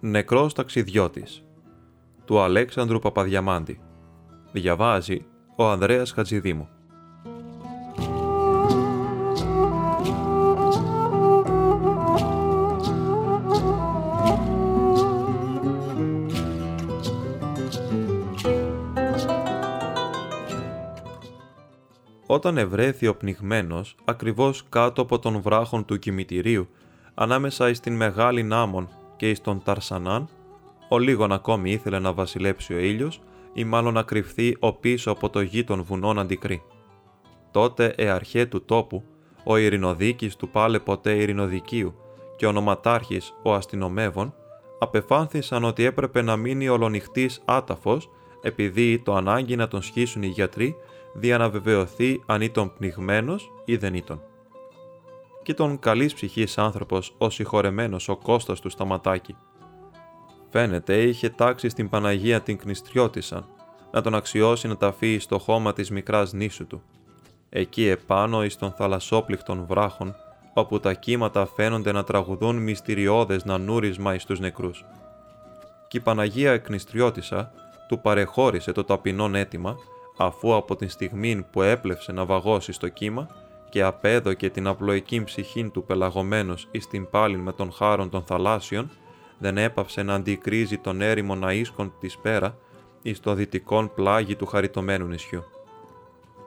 Νεκρός ταξιδιώτης του Αλέξανδρου Παπαδιαμάντη. Διαβάζει ο Ανδρέας Χατζηδήμου. Όταν ευρέθη ο πνιγμένος ακριβώς κάτω από τον βράχον του κημητηρίου, ανάμεσα εις την μεγάλη νάμον και εις τον Ταρσανάν, ο λίγον ακόμη ήθελε να βασιλέψει ο ήλιος ή μάλλον να κρυφθεί ο πίσω από το γη των βουνών αντικρή. Τότε εαρχέ του τόπου, ο ειρηνοδίκης του πάλε ποτέ ειρηνοδικίου και ο νοματάρχης ο αστυνομεύων, απεφάνθησαν ότι έπρεπε να μείνει ολονυχτής άταφος επειδή το ανάγκη να τον σχίσουν οι γιατροί δια να βεβαιωθεί αν ήταν πνιγμένος ή δεν ήταν. Κι τον καλής ψυχής άνθρωπος ο συγχωρεμένος ο Κώστας του Σταματάκη. Φαίνεται είχε τάξει στην Παναγία την κνηστριώτισαν, να τον αξιώσει να τα φύγει στο χώμα της μικράς νήσου του. Εκεί επάνω εις των θαλασσόπληκτων βράχων, όπου τα κύματα φαίνονται να τραγουδούν μυστηριώδες νανούρισμα εις τους νεκρούς. Κι η Παναγία εκνηστριώτησα του παρεχώρησε το ταπεινόν αίτημα αφού από την στιγμή που έπλευσε να βαγώσει στο κύμα και απέδωκε την απλοϊκή ψυχήν του πελαγωμένος εις την πάλιν με τον χάρον των θαλάσσιων, δεν έπαυσε να αντικρίζει τον έρημο ναΐσκον της πέρα εις το δυτικόν πλάγι του χαριτωμένου νησιού.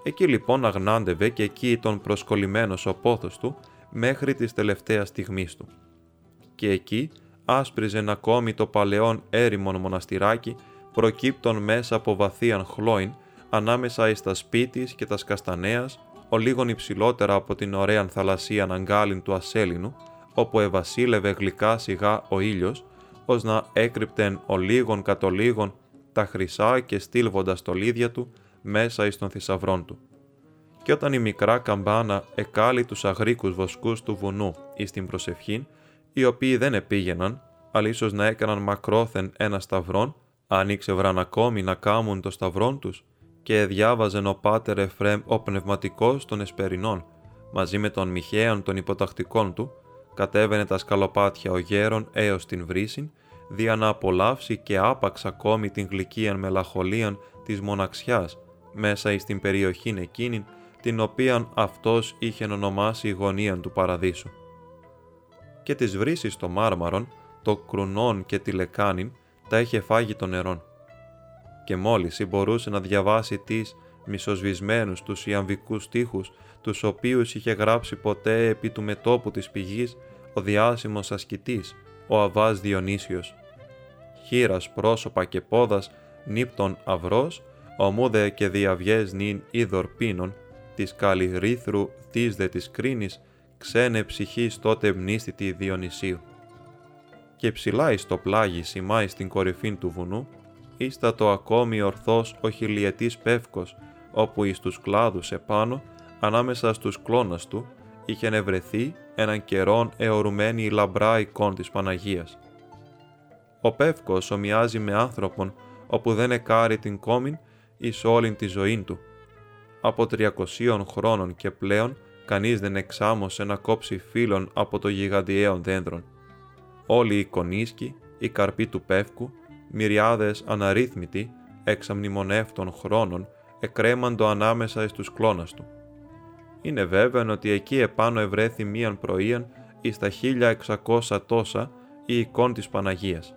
Εκεί λοιπόν αγνάντευε και εκεί τον προσκολλημένος ο πόθος του μέχρι της τελευταίας στιγμής του. Και εκεί άσπριζε ακόμη το παλαιόν έρημον μοναστηράκι προκύπτων μέσα από βαθίαν χλόιν ανάμεσα εις τα σπίτης και τα σκαστανέας, ο λίγον υψηλότερα από την ωραίαν θαλασσία αγκάλιν του ασέλινου, όπου ευασίλευε γλυκά σιγά ο ήλιος, ως να έκρυπτεν ο λίγον κατ' λίγον τα χρυσά και στήλβοντα το λίδια του μέσα εις των θησαυρών του. Και όταν η μικρά καμπάνα εκάλει τους αγρίκους βοσκούς του βουνού εις την προσευχήν, οι οποίοι δεν επήγαιναν, αλλά ίσως να έκαναν μακρόθεν ένα σταυρόν, αν ήξευραν ακόμη να κάμουν το σταυρόν τους, και διάβαζεν ο Πάτερ Εφρέμ ο πνευματικός των Εσπερινών, μαζί με τον Μιχαίον των υποτακτικών του, κατέβαινε τα σκαλοπάτια ο γέρον έως την βρύσιν, δια να απολαύσει και άπαξ ακόμη την γλυκίαν μελαχολίαν της μοναξιάς, μέσα εις την περιοχήν εκείνην, την οποίαν αυτός είχε ονομάσει η γωνίαν του παραδείσου. Και τις βρύσεις των μάρμαρων, το κρουνόν και τη λεκάνην, τα είχε φάγει των νερών και μόλις μπορούσε να διαβάσει τις μισοσβισμένους τους ιαμβικούς στίχους, τους οποίους είχε γράψει ποτέ επί του μετόπου της πηγής ο διάσημος ασκητής, ο Αβάς Διονύσιος. Χείρας πρόσωπα και πόδας νύπτων αυρός, ομούδε και διαβιές νυν είδωρ πίνων, της καλλιρήθρου θύσδε της κρίνης, ξένε ψυχής τότε μνήστητη Διονυσίου. Και ψηλά εις το πλάγι σημάει στην κορυφήν του βουνού, ίστατο ακόμη ορθός ο χιλιετής πεύκος, όπου εις τους κλάδους επάνω, ανάμεσα στους κλώνας του, είχε νευρεθεί έναν καιρόν αιωρουμένη η λαμπρά εικόν της Παναγίας. Ο πεύκος ομοιάζει με άνθρωπον, όπου δεν εκάρει την κόμην εις όλην τη ζωή του. Από τριακοσίων χρόνων και πλέον, κανείς δεν εξάμωσε να κόψει φύλλον από το γιγαντιαίον δέντρον. Όλοι οι κονίσκοι, οι καρποί του πεύκου, μυριάδες αναρρύθμιτοι, εξαμνημονεύτων χρόνων, εκρέμαντο ανάμεσα εις τους κλώνας του. Είναι βέβαιο ότι εκεί επάνω ευρέθη μίαν πρωίαν εις τα 1600 τόσα η εικόν της Παναγίας.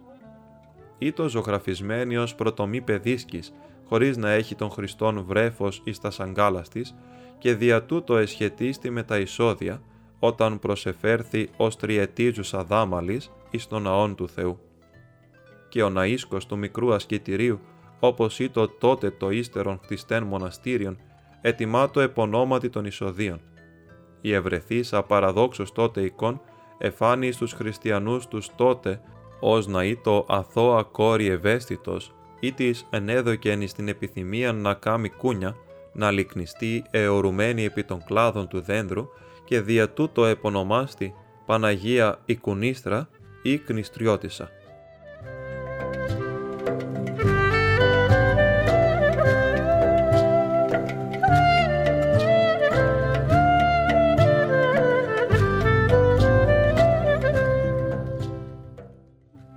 Ήτο ζωγραφισμένη ως πρωτομή παιδίσκης, χωρίς να έχει τον Χριστόν βρέφος εις τα σαγκάλας της και δια τούτο εσχετίστη με τα εισόδια, όταν προσεφέρθη ως τριετίζουσα δάμαλης εις τον ναόν του Θεού και ο ναΐσκος του μικρού ασκητηρίου, όπως ήτο τότε το ύστερον χτιστέν μοναστήριον, ετοιμάτο επωνόματι των εισοδίων. Η ευρεθής απαραδόξως τότε εικόν εφάνει στους χριστιανούς τους τότε ως να ήτο αθώα κόρη ευαίσθητος ή της ενέδοκεν εις την επιθυμία να κάμει κούνια, να λυκνιστεί αιωρουμένη επί των κλάδων του δέντρου και δια τούτο επωνομάστη Παναγία η Κουνίστρα ή Κνηστριώτησα.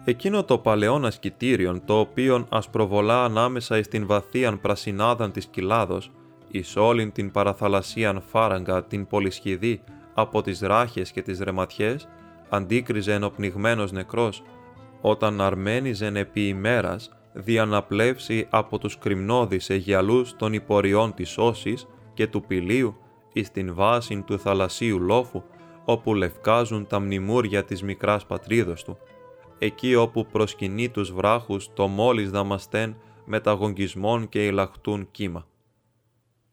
Εκείνο το παλαιόν ασκητήριον, το οποίον ασπροβολά ανάμεσα εις την βαθίαν πρασινάδαν της Κιλάδος, εις όλην την παραθαλασσίαν φάραγγα την πολυσχηδή από τις ράχες και τις ρεματιές, αντίκριζε ενοπνιγμένος νεκρός, όταν αρμένιζεν επί ημέρας, διαναπλεύσει από τους κρυμνώδεις αιγιαλούς των υποριών της Όσης και του Πηλίου εις την βάση του θαλασσίου λόφου, όπου λευκάζουν τα μνημούρια της μικράς πατρίδος του, εκεί όπου προσκυνεί τους βράχους το μόλις δαμαστέν μεταγωνγισμών και ηλαχτούν κύμα.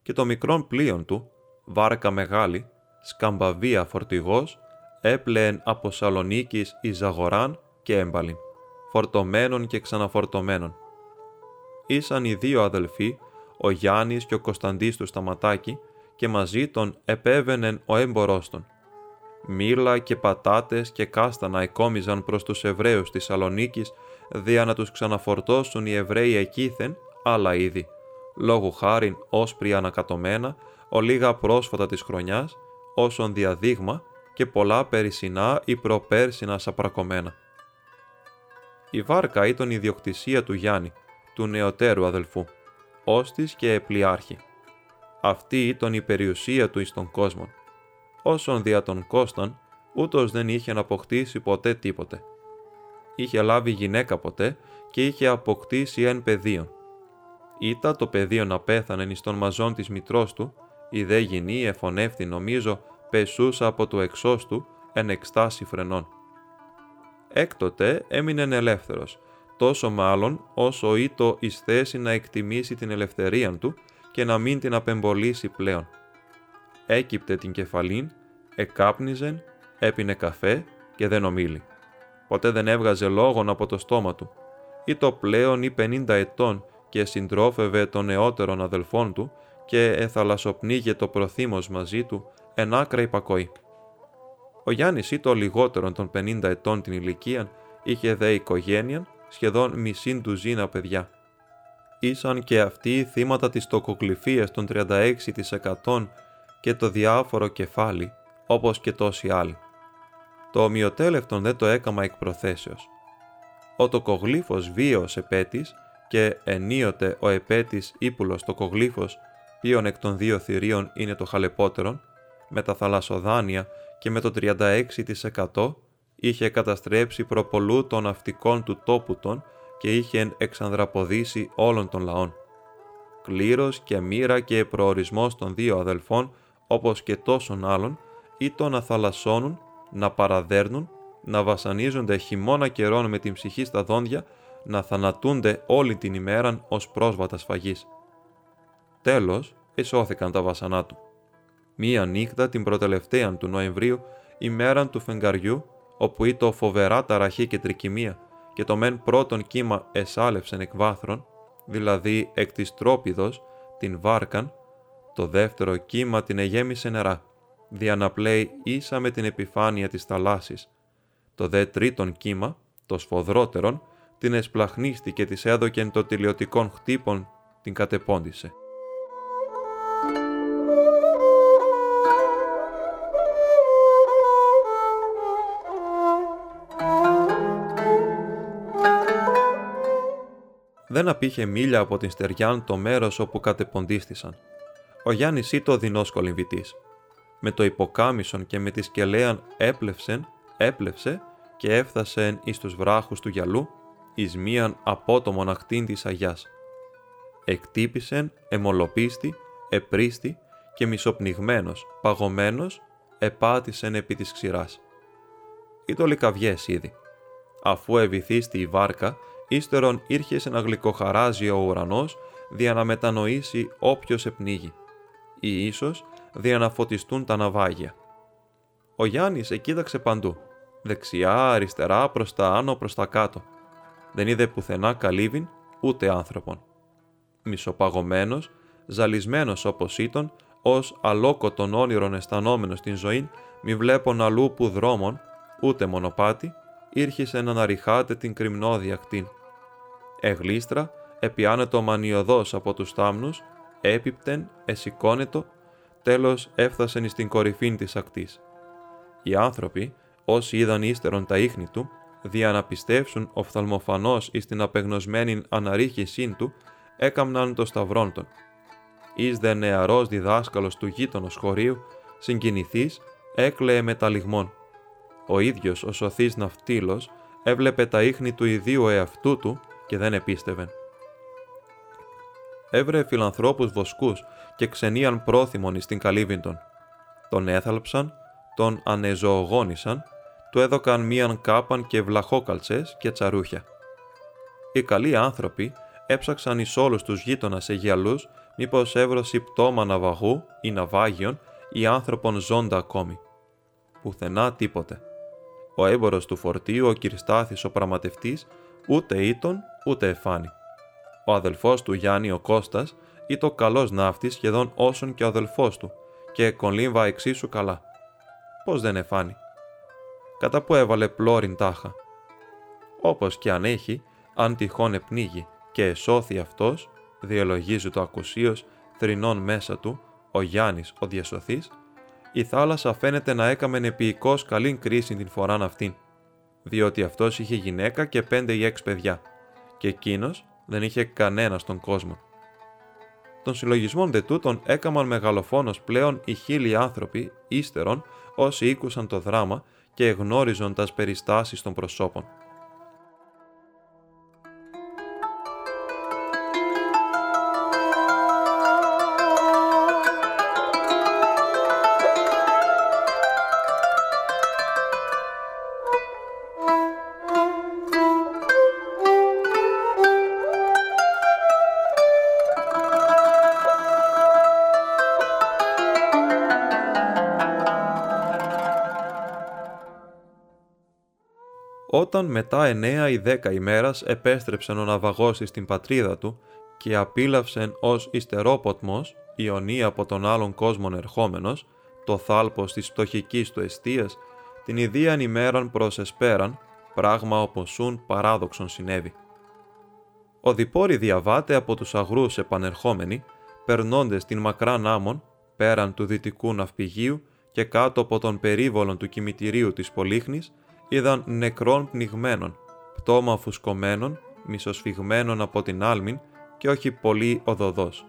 Και το μικρόν πλοίον του, βάρκα μεγάλη, σκαμπαβία φορτηγός, έπλεεν από Σαλονίκης εις Ζαγοράν και έμπαλιν, φορτωμένων και ξαναφορτωμένων. Ήσαν οι δύο αδελφοί, ο Γιάννης και ο Κωνσταντής του Σταματάκη, και μαζί τον επέβαινεν ο έμπορός των. Μήλα και πατάτες και κάστανα εκόμιζαν προς τους Εβραίους της Σαλονίκης, δια να τους ξαναφορτώσουν οι Εβραίοι εκείθεν άλλα είδη, λόγου χάριν όσπρια ανακατωμένα, ο λίγα πρόσφατα της χρονιάς, όσον διαδείγμα και πολλά περισσινά ή προπέρσινα σαπρακωμένα. Η βάρκα ήταν η ιδιοκτησία του Γιάννη, του νεωτέρου αδελφού, όστης και επλιάρχη. Αυτή ήταν η περιουσία του εις τον κόσμο. Όσον δια τον Κώσταν, ούτως δεν είχε να αποκτήσει ποτέ τίποτε. Είχε λάβει γυναίκα ποτέ και είχε αποκτήσει εν πεδίον. Ήτα το πεδίο να πέθανε εις τον μαζόν της μητρός του, η δε γυνή εφωνεύτη νομίζω πεσούσα από το εξώς του εν εκστάση φρενών. Έκτοτε έμεινε ελεύθερος, τόσο μάλλον όσο ήτο εις θέση να εκτιμήσει την ελευθερία του και να μην την απεμπολίσει πλέον. Έκυπτε την κεφαλήν, εκάπνιζεν, έπινε καφέ και δεν ομίλη. Ποτέ δεν έβγαζε λόγον από το στόμα του. Ή το πλέον ή πενήντα ετών και συντρόφευε των νεότερων αδελφών του και εθαλασσοπνίγε το προθύμος μαζί του εν άκρα υπακοή. Ο Γιάννης ή το λιγότερον των 50 ετών την ηλικία είχε δε οικογένεια, σχεδόν μισήν ζήνα παιδιά. Ήσαν και αυτοί θύματα της τοκοκληφίας των 36% και το διάφορο κεφάλι, όπως και τόσοι άλλοι. Το ομοιοτέλευτον δεν το έκαμα εκ προθέσεως. Ο τοκογλύφος βίαιος επέτης και ενίοτε ο επέτης ύπουλος τοκογλύφος, ποιον εκ των δύο θηρίων είναι το χαλεπότερον, με τα θαλασσοδάνεια και με το 36% είχε καταστρέψει προπολού των ναυτικών του τόπου των και είχε εξανδραποδίσει όλων των λαών. Κλήρος και μοίρα και προορισμός των δύο αδελφών, όπως και τόσων άλλων, ήταν να θαλασσώνουν, να παραδέρνουν, να βασανίζονται χειμώνα καιρών με την ψυχή στα δόντια, να θανατούνται όλη την ημέραν ως πρόσβατα σφαγής. Τέλος, εσώθηκαν τα βασανά του μία νύχτα την προτελευταία του Νοεμβρίου, ημέραν του φεγγαριού, όπου ήταν φοβερά ταραχή και τρικυμία, και το μεν πρώτον κύμα εσάλευσεν εκ βάθρων, δηλαδή εκ της τρόπιδος, την βάρκαν, το δεύτερο κύμα την εγέμισε νερά, δια να πλέει ίσα με την επιφάνεια της θαλάσσης. Το δε τρίτον κύμα, το σφοδρότερον, την εσπλαχνίστη και της έδωκεν το τηλιωτικών χτύπων την κατεπώντησε. δεν απήχε μίλια από την στεριάν το μέρος όπου κατεποντίστησαν. Ο Γιάννης ή το δεινός κολυμβητής. Με το υποκάμισον και με τη σκελέαν έπλευσεν, έπλευσε και έφθασεν εις τους βράχους του γυαλού, εις μίαν απότομον αχτήν της Αγιάς. Εκτύπησεν, εμολοπίστη, επρίστη και μισοπνιγμένος, παγωμένος, επάτησεν επί της ξηράς. Ήτο λικαβιές ήδη. Αφού ευηθίστη η βάρκα ύστερον ήρχε σε ένα γλυκοχαράζει ο ουρανός δια να μετανοήσει όποιος επνίγει ή ίσως δια να φωτιστούν τα ναυάγια. Ο Γιάννης εκείδαξε παντού, δεξιά, αριστερά, προς τα άνω, προς τα κάτω. Δεν είδε πουθενά καλύβιν, ούτε άνθρωπον. Μισοπαγωμένος, ζαλισμένος όπως ήταν, ως αλόκοτον όνειρον αισθανόμενος στην ζωή, μη βλέπων αλλού που δρόμων, ούτε μονοπάτι, ήρχισε να αναρριχάται την κρυμνόδια κτήν. Εγλίστρα, επιάνετο μανιωδός από τους θάμνους, έπιπτεν, εσηκώνετο, τέλος έφτασεν στην κορυφήν της ακτής. Οι άνθρωποι, όσοι είδαν ύστερον τα ίχνη του, δια να πιστεύσουν οφθαλμοφανώς εις την απεγνωσμένη αναρρίχησήν του, έκαμναν το σταυρόν των. Εις δε νεαρός διδάσκαλος του γείτονος χωρίου, συγκινηθής, έκλαιε με τα λιγμών. Ο ίδιος ο σωθής ναυτίλος έβλεπε τα ίχνη του ιδίου εαυτού του και δεν επίστευε. Έβρε φιλανθρώπους βοσκούς και ξενίαν πρόθυμον εις την καλύβιντον. Τον έθαλψαν, τον ανεζωογόνησαν, του έδωκαν μίαν κάπαν και βλαχόκαλτσες και τσαρούχια. Οι καλοί άνθρωποι έψαξαν εις όλους τους γείτονας Αιγιαλούς μήπως έβρωση πτώμα ναυαγού ή ναυάγιον ή άνθρωπον ζώντα ακόμη. Πουθενά τίποτε. Ο έμπορος του φορτίου, ο Κυριστάθης ο πραγματευτής, ούτε ήτον ούτε εφάνη. Ο αδελφός του Γιάννη ο Κώστας ήταν καλός ναύτης σχεδόν όσον και ο αδελφός του και κολύμβα εξίσου καλά. Πώς δεν εφάνη. Κατά που έβαλε πλώριν τάχα. Όπως και αν έχει, αν τυχόν επνίγει και εσώθη αυτός, διαλογίζει το ακουσίος θρηνών μέσα του, ο Γιάννης ο διασωθής, η θάλασσα φαίνεται να έκαμεν επίοικος καλήν κρίση την φοράν αυτήν, διότι αυτός είχε γυναίκα και πέντε ή έξι παιδιά, και εκείνος δεν είχε κανένα στον κόσμο. Των συλλογισμών δε τούτων έκαμαν μεγαλοφόνος πλέον οι χίλιοι άνθρωποι, ύστερον, όσοι ήκουσαν το δράμα και εγνώριζον τας περιστάσεις των προσώπων. Όταν μετά εννέα ή δέκα ημέρας επέστρεψεν ο ναυαγός στην πατρίδα του και απίλαυσεν ως ιστερόποτμος, ιονή από τον άλλον κόσμον ερχόμενος, το θάλπος της πτωχικής του εστίας, την ιδίαν ημέραν προς εσπέραν, πράγμα οπωσούν παράδοξον συνέβη. Ο διπόροι διαβάτε από τους αγρούς επανερχόμενοι, περνώντες την μακράν άμμον, πέραν του δυτικού ναυπηγείου και κάτω από τον περίβολον του κημητηρίου της Πολύχνης, είδαν νεκρών πνιγμένων, πτώμα φουσκωμένων, μισοσφιγμένων από την άλμην και όχι πολύ οδοδός.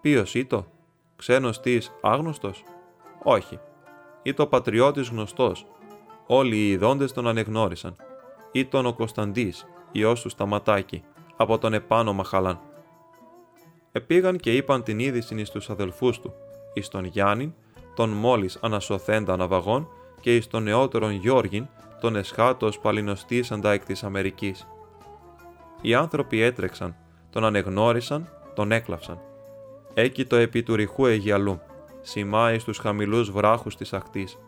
Ποιος ήτο, ξένος της άγνωστος, όχι. Ήτο πατριώτης γνωστός, όλοι οι ειδώντες τον ανεγνώρισαν. Ήτον ο Κωνσταντής, ιός του Σταματάκη, από τον επάνω Μαχαλάν. Επήγαν και είπαν την είδηση εις τους αδελφούς του, εις τον Γιάννη, τον μόλις ανασωθέντα ναυαγών και εις τον νεότερον Γιώργην, τον εσχάτος παλινοστήσαντα εκ της Αμερικής. Οι άνθρωποι έτρεξαν, τον ανεγνώρισαν, τον έκλαψαν. Έκει επί του ρηχού Αιγιαλού, σημάει στους χαμηλούς βράχους της ακτής.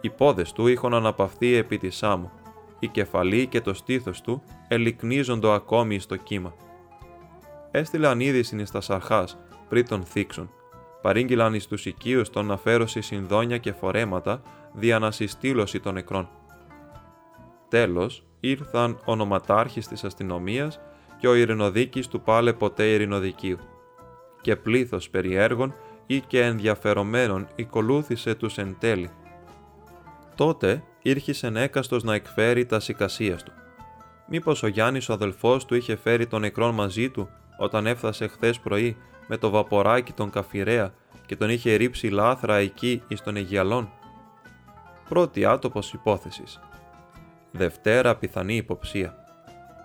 Οι πόδες του είχαν αναπαυθεί επί της άμμου, η κεφαλή και το στήθος του ελικνίζοντο ακόμη στο κύμα. Έστειλαν είδηση εις τα σαρχάς, πριν τον θίξουν. Παρήγγειλαν εις τους οικείους τον αφαίρωση συνδόνια και φορέματα δια να συστήλωση των νεκρών. Τέλος, ήρθαν ο νοματάρχης της αστυνομίας και ο ειρηνοδίκης του πάλε ποτέ ειρηνοδικίου. Και πλήθος περιέργων ή και ενδιαφερομένων οικολούθησε τους εν τέλει. Τότε ήρχισεν έκαστος να εκφέρει τα σικασίας του. Μήπως ο Γιάννης ο αδελφός του είχε φέρει τον νεκρόν μαζί του όταν έφτασε χθες πρωί με το βαποράκι τον καφιρέα και τον είχε ρίψει λάθρα εκεί εις τον Αιγιαλόν; Πρώτη άτοπος υπόθεσης. Δευτέρα πιθανή υποψία.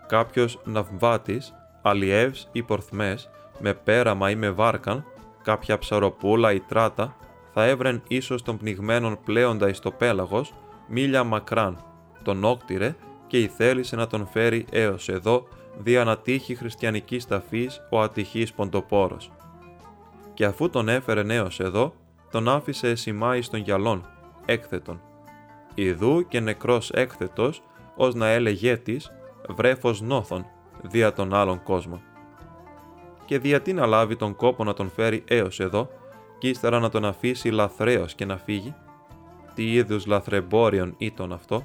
Κάποιος ναυμβάτης, αλλιεύς ή πορθμές, με πέραμα ή με βάρκαν, κάποια ψαροπούλα ή τράτα, θα έβρεν ίσως τον πνιγμένον πλέοντα εις το πέλαγος, μίλια μακράν, τον όκτηρε και η θέλησε να τον φέρει έως εδώ, δια να τύχει χριστιανικής ταφής ο ατυχής ποντοπόρος. Και αφού τον έφερε έως εδώ, τον άφησε εσημάη στον γυαλόν, έκθετον, Ιδού και νεκρός έκθετος, ως να έλεγε της, βρέφος νόθων, δια τον άλλον κόσμο. Και τι να λάβει τον κόπο να τον φέρει έως εδώ, και ύστερα να τον αφήσει λαθρέως και να φύγει. Τι είδους λαθρεμπόριον ήταν αυτό.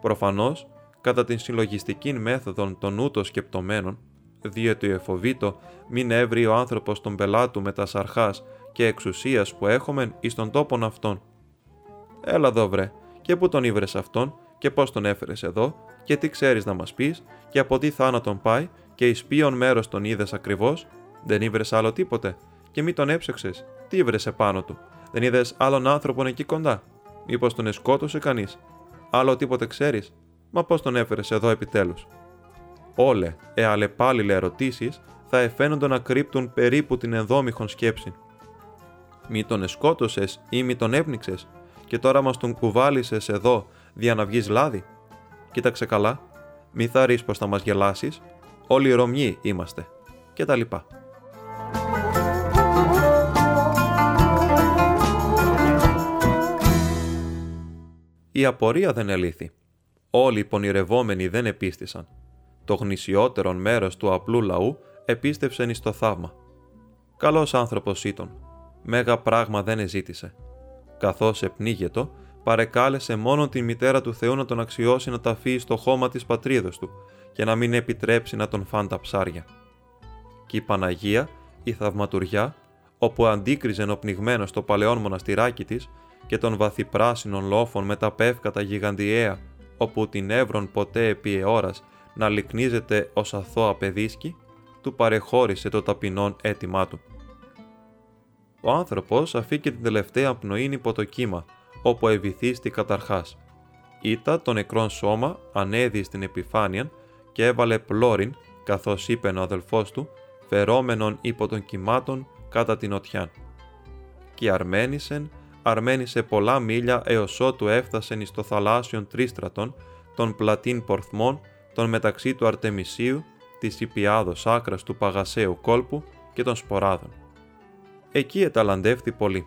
Προφανώς, κατά την συλλογιστική μέθοδον των ούτως σκεπτομένων, διότι εφοβήτω μην έβρει ο άνθρωπος τον πελάτου με τα σαρχάς και εξουσίας που έχομεν εις τον τόπον αυτόν. Έλα εδώ βρε, και που τον ήβρες αυτόν και πώς τον έφερες εδώ και τι ξέρεις να μας πεις και από τι θάνατον πάει και εις ποιον μέρος τον είδες ακριβώς, δεν ήβρες άλλο τίποτε και μη τον έψεξες, τι ήβρες επάνω του, δεν είδες άλλον άνθρωπον εκεί κοντά, μήπως τον εσκότωσε κανείς, άλλο τίποτε ξέρεις, μα πώς τον έφερες εδώ επιτέλους. Όλε, εαλεπάλληλε ερωτήσεις θα εφαίνονται να κρύπτουν περίπου την ενδόμηχον σκέψη. Μη τον εσκότωσες ή μη τον έπνιξες και τώρα μας τον κουβάλισες εδώ δια να βγεις λάδι. Κοίταξε καλά, μη θα ρεις πως θα μας γελάσεις, όλοι Ρωμιοί είμαστε και τα λοιπά. Η απορία δεν ελήθη. Όλοι οι πονηρευόμενοι δεν επίστησαν. Το γνησιότερον μέρος του απλού λαού επίστευσεν εις το θαύμα. Καλός άνθρωπος ήταν. Μέγα πράγμα δεν εζήτησε. Καθώς επνίγετο, παρεκάλεσε μόνο την μητέρα του Θεού να τον αξιώσει να ταφεί στο χώμα της πατρίδος του και να μην επιτρέψει να τον φάν τα ψάρια. Και η Παναγία, η θαυματουριά, όπου αντίκριζε πνιγμένο στο παλαιόν μοναστηράκι της και των βαθυπράσινων λόφων με τα πεύκατα γιγαντιαία, όπου την έβρον ποτέ επί αιώρας να λυκνίζεται ως αθώα παιδίσκη, του παρεχώρησε το ταπεινόν αίτημά του. Ο άνθρωπος αφήκε την τελευταία πνοήν υπό το κύμα, όπου ευηθίστη καταρχάς. Ήτα το νεκρόν σώμα ανέδει στην επιφάνεια και έβαλε πλώριν, καθώς είπε ο αδελφός του, φερόμενον υπό των κυμάτων κατά την οτιάν. Και αρμένισεν, αρμένισε πολλά μίλια έως ότου έφτασεν εις το θαλάσσιον τρίστρατον, των πλατίν πορθμών, των μεταξύ του Αρτεμισίου, της Ιππιάδος άκρας του Παγασαίου κόλπου και των Σποράδων. Εκεί εταλαντεύθη πολύ,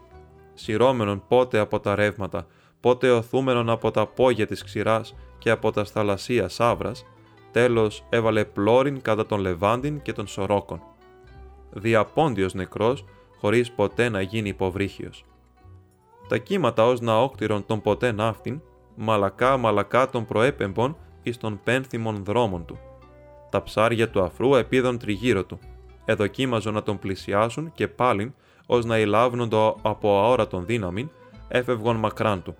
σειρώμενον πότε από τα ρεύματα, πότε οθούμενον από τα πόγια της ξηράς και από τα θαλασσία σάβρας, τέλος έβαλε πλώριν κατά τον Λεβάντιν και των Σορόκων. Διαπόντιος νεκρός, χωρίς ποτέ να γίνει υποβρύχιος. Τα κύματα ως ναόκτηρον των ποτέ ναύτην, μαλακά μαλακά των προέπεμπων εις των πένθυμων δρόμων του. Τα ψάρια του αφρού επίδων τριγύρω του. Εδοκίμαζον να τον πλησιάσουν και πάλιν, ως να το από αόρατον δύναμην, έφευγον μακράν του.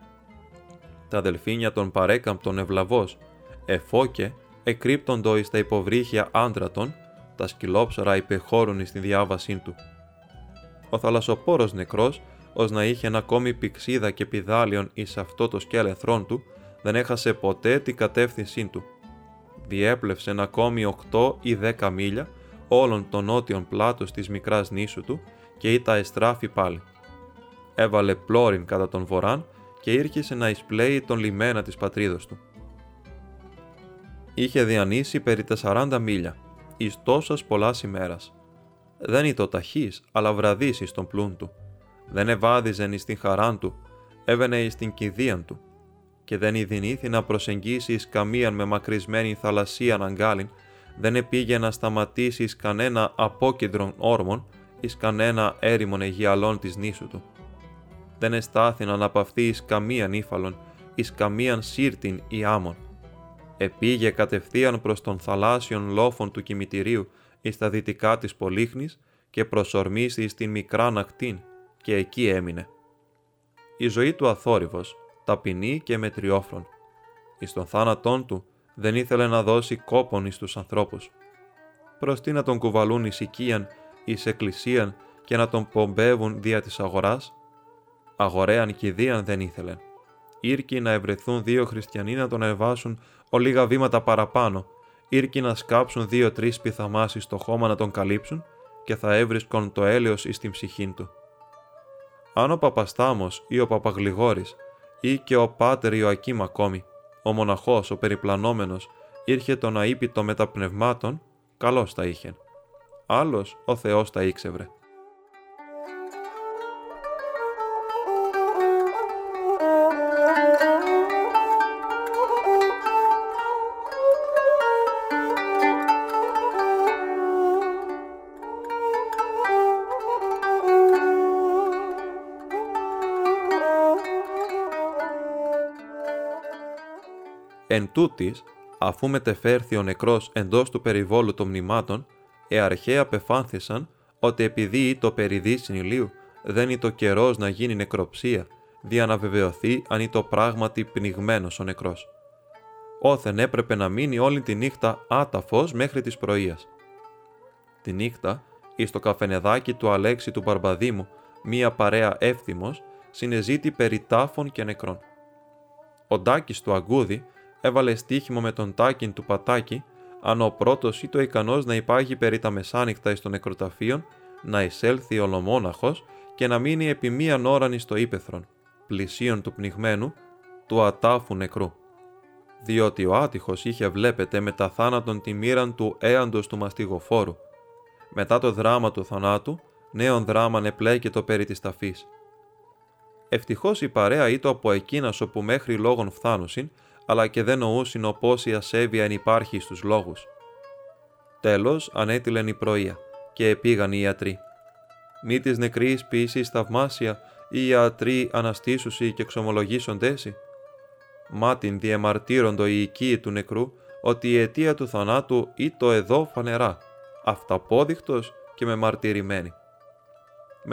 Τα δελφίνια των παρέκαμπτων ευλαβός, εφόκε, εκρύπτοντο εις τα υποβρύχια άντρατον, τα σκυλόψαρα υπεχώρουν εις τη διάβασή του. Ο θαλασσοπόρος νεκρός, ως να είχε ένα ακόμη πηξίδα και πιδάλιον εις αυτό το σκέλεθρόν του, δεν έχασε ποτέ την κατεύθυνσή του. Διέπλευσεν ακόμη 8 ή 10 μίλια όλων των νότιων πλάτους της μικράς νήσου του και τα εστράφη πάλι. Έβαλε πλώριν κατά τον βοράν και ήρχισε να εισπλέει τον λιμένα της πατρίδος του. Είχε διανύσει περί 40 μίλια, εις τόσας πολλάς ημέρας. Δεν ήταν ταχύς, αλλά βραδύς εις τον πλούν του. Δεν ευάδιζεν εις την χαράν του, έβαινε εις την κηδείαν του. Και δεν ειδηνήθη να προσεγγίσει εις καμίαν με μακρισμένη θαλασσίαν αγκάλιν, δεν επήγε να σταματήσει εις κανένα απόκεντρον όρμον, εις κανένα έρημον αιγιαλών της νήσου του. Δεν εστάθη να αναπαυθεί εις καμίαν ύφαλον, εις καμίαν σύρτην ή άμμον. Επήγε κατευθείαν προς τον θαλάσσιον λόφων του κημητηρίου εις τα δυτικά της Πολύχνης και προσορμήσει στην μικρά νακτήν και εκεί έμεινε. Η ζωή του αθόρυβος, ταπεινή και μετριόφρον. Εις τον θάνατόν του δεν ήθελε να δώσει κόπον εις τους ανθρώπους. Προς τι να τον κουβαλούν εις οικίαν εις εκκλησίαν και να τον πομπεύουν δια της αγοράς; Αγορέαν κηδείαν δεν ήθελε. Ήρκει να ευρεθούν δύο χριστιανοί να τον εβάσουν ο λίγα βήματα παραπάνω, ήρκει να σκάψουν δύο-τρεις πιθαμάσεις στο χώμα να τον καλύψουν και θα έβρισκον το έλεος εις την ψυχή του. Αν ο Παπαστάμος ή ο Παπαγλιγόρης ή και ο Πάτερ Ιωακήμ ακόμη, ο μοναχός, ο περιπλανόμενος, ήρχε τον αείπητο μεταπνευμάτων, καλώς τα είχε άλλος ο Θεός τα ήξευρε. Εν τούτης, αφού μετεφέρθη ο νεκρός εντός του περιβόλου των μνημάτων, αρχαία απεφάνθησαν ότι επειδή το περιδί συνηλίου δεν είναι το καιρός να γίνει νεκροψία, δια να βεβαιωθεί αν είναι το πράγματι πνιγμένος ο νεκρός. όθεν έπρεπε να μείνει όλη τη νύχτα άταφος μέχρι της πρωίας. Τη νύχτα, εις το καφενεδάκι του Αλέξη του Μπαρμπαδήμου, μία παρέα εύθυμος, συνεζήτη περί τάφων και νεκρών. Ο Ντάκης του Αγκούδη έβαλε στοίχημα με τον Τάκιν του Πατάκη, αν ο πρώτος ή το ικανός να υπάρχει περί τα μεσάνυχτα εις των νεκροταφείων, να εισέλθει ολομόναχος και να μείνει επί μίαν ώραν εις το ύπεθρον, πλησίον του πνιγμένου, του ατάφου νεκρού. Διότι ο άτυχος είχε βλέπετε με τα θάνατον τη μοίραν του έαντος του μαστιγοφόρου. Μετά το δράμα του θανάτου, νέον δράμα το περί της ταφής. Ευτυχώς η παρέα ήταν από εκείνας όπου μέχρι λόγων φθάνουσιν, αλλά και δεν νοούσιν ο η ασέβεια εν υπάρχει στους λόγους. Τέλος, ανέτειλεν η πρωία και επήγαν οι ιατροί. Μη της νεκρής ποιήσεις θαυμάσια, οι ιατροί αναστήσουσι και εξομολογήσοντέσι. Μα την διεμαρτύροντο οι οικοί του νεκρού, ότι η αιτία του θανάτου ή το εδώ φανερά, αυταπόδεικτος και με μαρτυρημένη.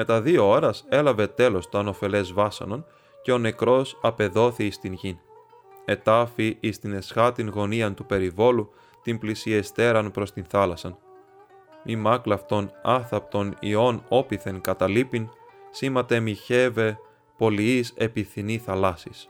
τα δύο ώρας έλαβε τέλος το ανοφελές βάσανον και ο νεκρός απεδόθη στην γη. Ετάφη εις την εσχάτην γωνίαν του περιβόλου, την πλησιεστέραν προς την θάλασσαν μη μάκλαυτον άθαπτον ιών όπιθεν καταλείπειν, σήματε μιχεύε πολυείς επιθυνή θαλάσσης.